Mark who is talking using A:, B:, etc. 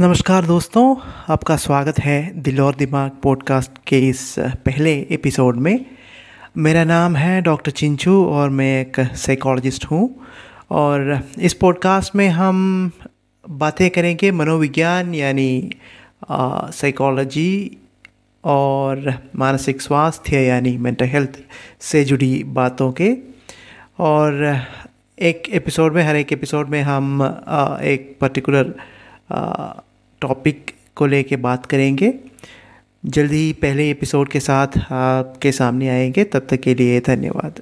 A: नमस्कार दोस्तों आपका स्वागत है दिल और दिमाग पॉडकास्ट के इस पहले एपिसोड में। मेरा नाम है डॉक्टर चिंचू और मैं एक साइकोलॉजिस्ट हूँ। और इस पॉडकास्ट में हम बातें करेंगे मनोविज्ञान यानी साइकोलॉजी और मानसिक स्वास्थ्य यानी मेंटल हेल्थ से जुड़ी बातों के। और एक एपिसोड में हर एक एपिसोड में हम आ, एक पर्टिकुलर टॉपिक को लेके बात करेंगे। जल्दी ही पहले एपिसोड के साथ आपके सामने आएँगे। तब तक के लिए धन्यवाद।